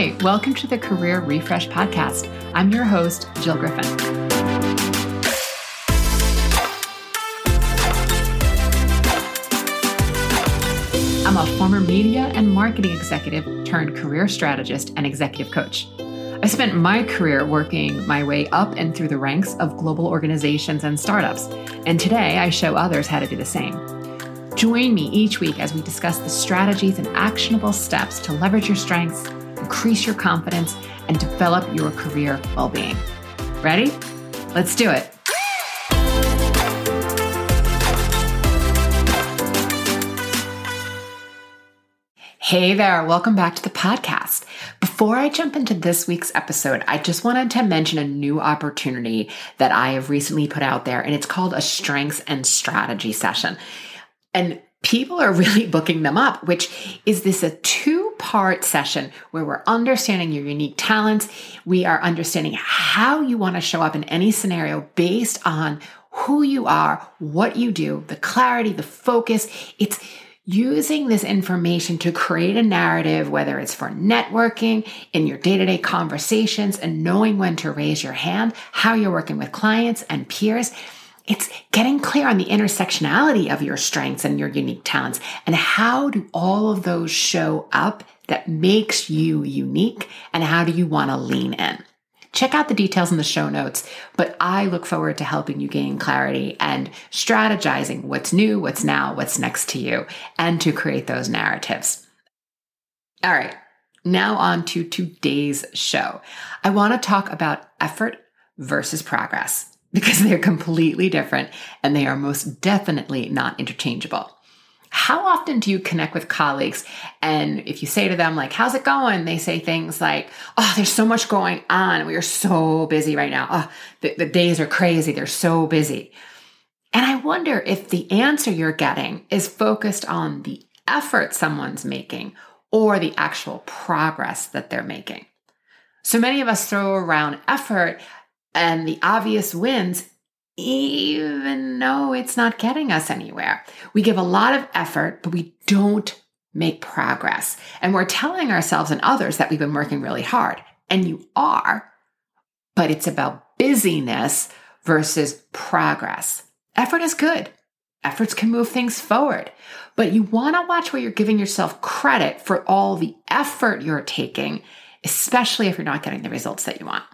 Hi, welcome to the Career Refresh Podcast. I'm your host, Jill Griffin. I'm a former media and marketing executive turned career strategist and executive coach. I spent my career working my way up and through the ranks of global organizations and startups, and today I show others how to do the same. Join me each week as we discuss the strategies and actionable steps to leverage your strengths, increase your confidence, and develop your career well being. Ready? Let's do it. Hey there, welcome back to the podcast. Before I jump into this week's episode, I just wanted to mention a new opportunity that I have recently put out there, and it's called a strengths and strategy session. And people are really booking them up, which is this a two part session where we're understanding your unique talents. We are understanding how you want to show up in any scenario based on who you are, what you do, the clarity, the focus. It's using this information to create a narrative, whether it's for networking, in your day to day conversations, and knowing when to raise your hand, how you're working with clients and peers. It's getting clear on the intersectionality of your strengths and your unique talents and how do all of those show up that makes you unique and how do you want to lean in? Check out the details in the show notes, but I look forward to helping you gain clarity and strategizing what's new, what's now, what's next to you, and to create those narratives. All right, now on to today's show. I want to talk about effort versus progress because they're completely different and they are most definitely not interchangeable. How often do you connect with colleagues? And if you say to them like how's it going? they say things like oh there's so much going on. We are so busy right now. Oh the, the days are crazy. They're so busy. And I wonder if the answer you're getting is focused on the effort someone's making or the actual progress that they're making. So many of us throw around effort and the obvious wins, even though it's not getting us anywhere. We give a lot of effort, but we don't make progress. And we're telling ourselves and others that we've been working really hard. And you are, but it's about busyness versus progress. Effort is good. Efforts can move things forward, but you want to watch where you're giving yourself credit for all the effort you're taking, especially if you're not getting the results that you want.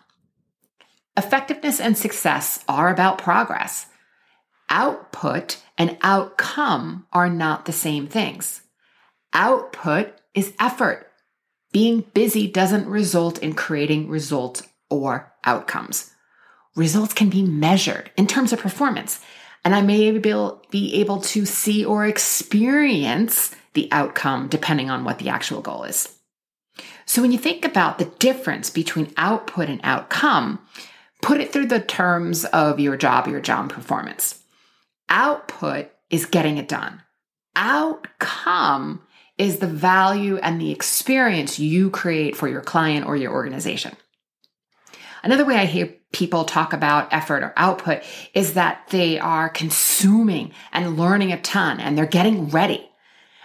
Effectiveness and success are about progress. Output and outcome are not the same things. Output is effort. Being busy doesn't result in creating results or outcomes. Results can be measured in terms of performance, and I may be able to see or experience the outcome depending on what the actual goal is. So, when you think about the difference between output and outcome, Put it through the terms of your job, your job performance. Output is getting it done. Outcome is the value and the experience you create for your client or your organization. Another way I hear people talk about effort or output is that they are consuming and learning a ton and they're getting ready.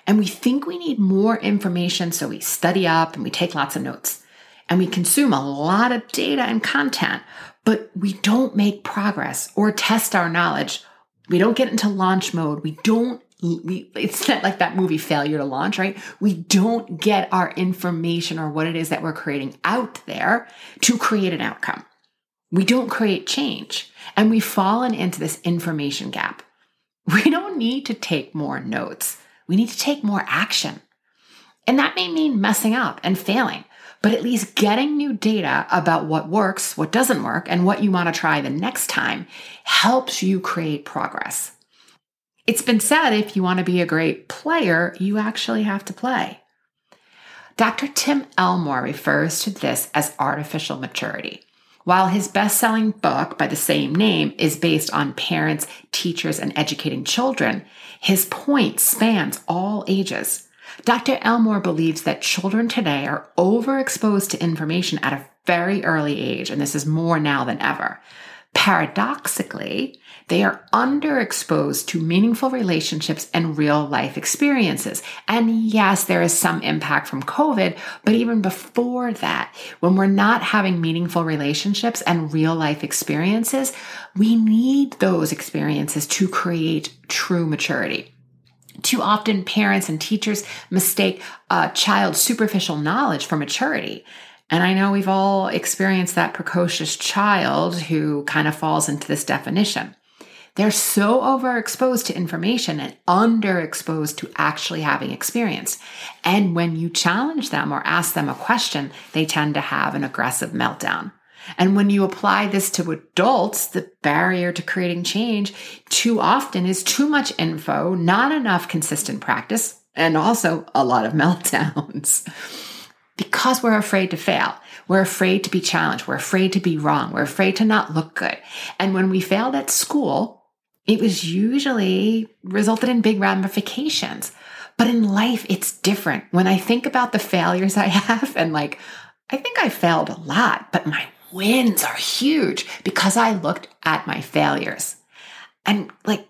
And we think we need more information, so we study up and we take lots of notes. And we consume a lot of data and content, but we don't make progress or test our knowledge. We don't get into launch mode. We don't we, it's not like that movie failure to launch, right? We don't get our information or what it is that we're creating out there to create an outcome. We don't create change and we've fallen into this information gap. We don't need to take more notes. We need to take more action. And that may mean messing up and failing but at least getting new data about what works, what doesn't work, and what you want to try the next time helps you create progress. It's been said if you want to be a great player, you actually have to play. Dr. Tim Elmore refers to this as artificial maturity. While his best selling book by the same name is based on parents, teachers, and educating children, his point spans all ages. Dr. Elmore believes that children today are overexposed to information at a very early age, and this is more now than ever. Paradoxically, they are underexposed to meaningful relationships and real life experiences. And yes, there is some impact from COVID, but even before that, when we're not having meaningful relationships and real life experiences, we need those experiences to create true maturity. Too often, parents and teachers mistake uh, a child's superficial knowledge for maturity. And I know we've all experienced that precocious child who kind of falls into this definition. They're so overexposed to information and underexposed to actually having experience. And when you challenge them or ask them a question, they tend to have an aggressive meltdown. And when you apply this to adults, the barrier to creating change too often is too much info, not enough consistent practice, and also a lot of meltdowns because we're afraid to fail. We're afraid to be challenged. We're afraid to be wrong. We're afraid to not look good. And when we failed at school, it was usually resulted in big ramifications. But in life, it's different. When I think about the failures I have, and like, I think I failed a lot, but my wins are huge because I looked at my failures. And like,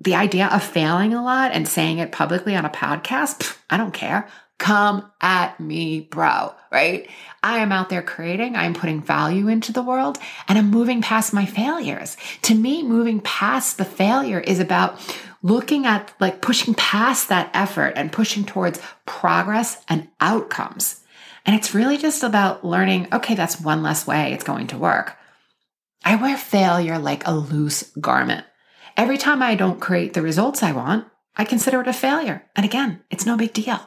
the idea of failing a lot and saying it publicly on a podcast, I don't care. Come at me, bro, right? I am out there creating, I'm putting value into the world, and I'm moving past my failures. To me, moving past the failure is about looking at like pushing past that effort and pushing towards progress and outcomes. And it's really just about learning okay, that's one less way it's going to work. I wear failure like a loose garment. Every time I don't create the results I want, I consider it a failure. And again, it's no big deal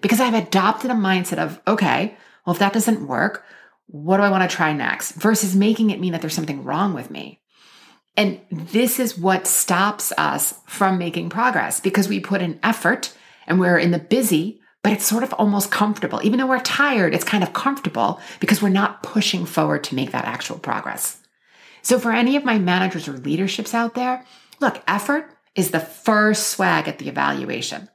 because I've adopted a mindset of, okay, well, if that doesn't work, what do I want to try next? Versus making it mean that there's something wrong with me. And this is what stops us from making progress because we put in effort and we're in the busy, but it's sort of almost comfortable. Even though we're tired, it's kind of comfortable because we're not pushing forward to make that actual progress. So, for any of my managers or leaderships out there, look, effort is the first swag at the evaluation.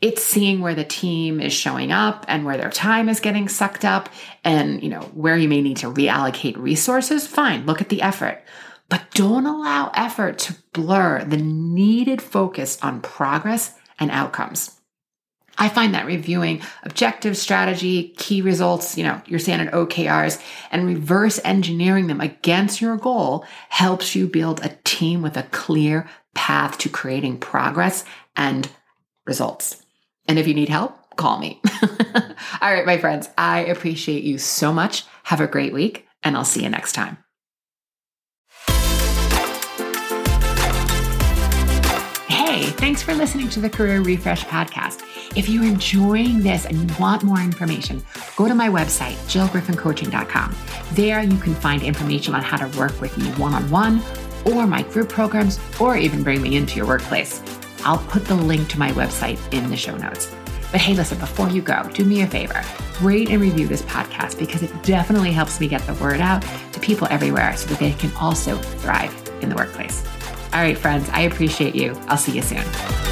It's seeing where the team is showing up and where their time is getting sucked up and, you know, where you may need to reallocate resources. Fine, look at the effort. But don't allow effort to blur the needed focus on progress and outcomes. I find that reviewing objective strategy, key results, you know, your standard OKRs, and reverse engineering them against your goal helps you build a team with a clear path to creating progress and results. And if you need help, call me. All right, my friends, I appreciate you so much. Have a great week, and I'll see you next time. Thanks for listening to the Career Refresh podcast. If you're enjoying this and you want more information, go to my website, jillgriffincoaching.com. There you can find information on how to work with me one on one, or my group programs, or even bring me into your workplace. I'll put the link to my website in the show notes. But hey, listen, before you go, do me a favor rate and review this podcast because it definitely helps me get the word out to people everywhere so that they can also thrive in the workplace. All right, friends, I appreciate you. I'll see you soon.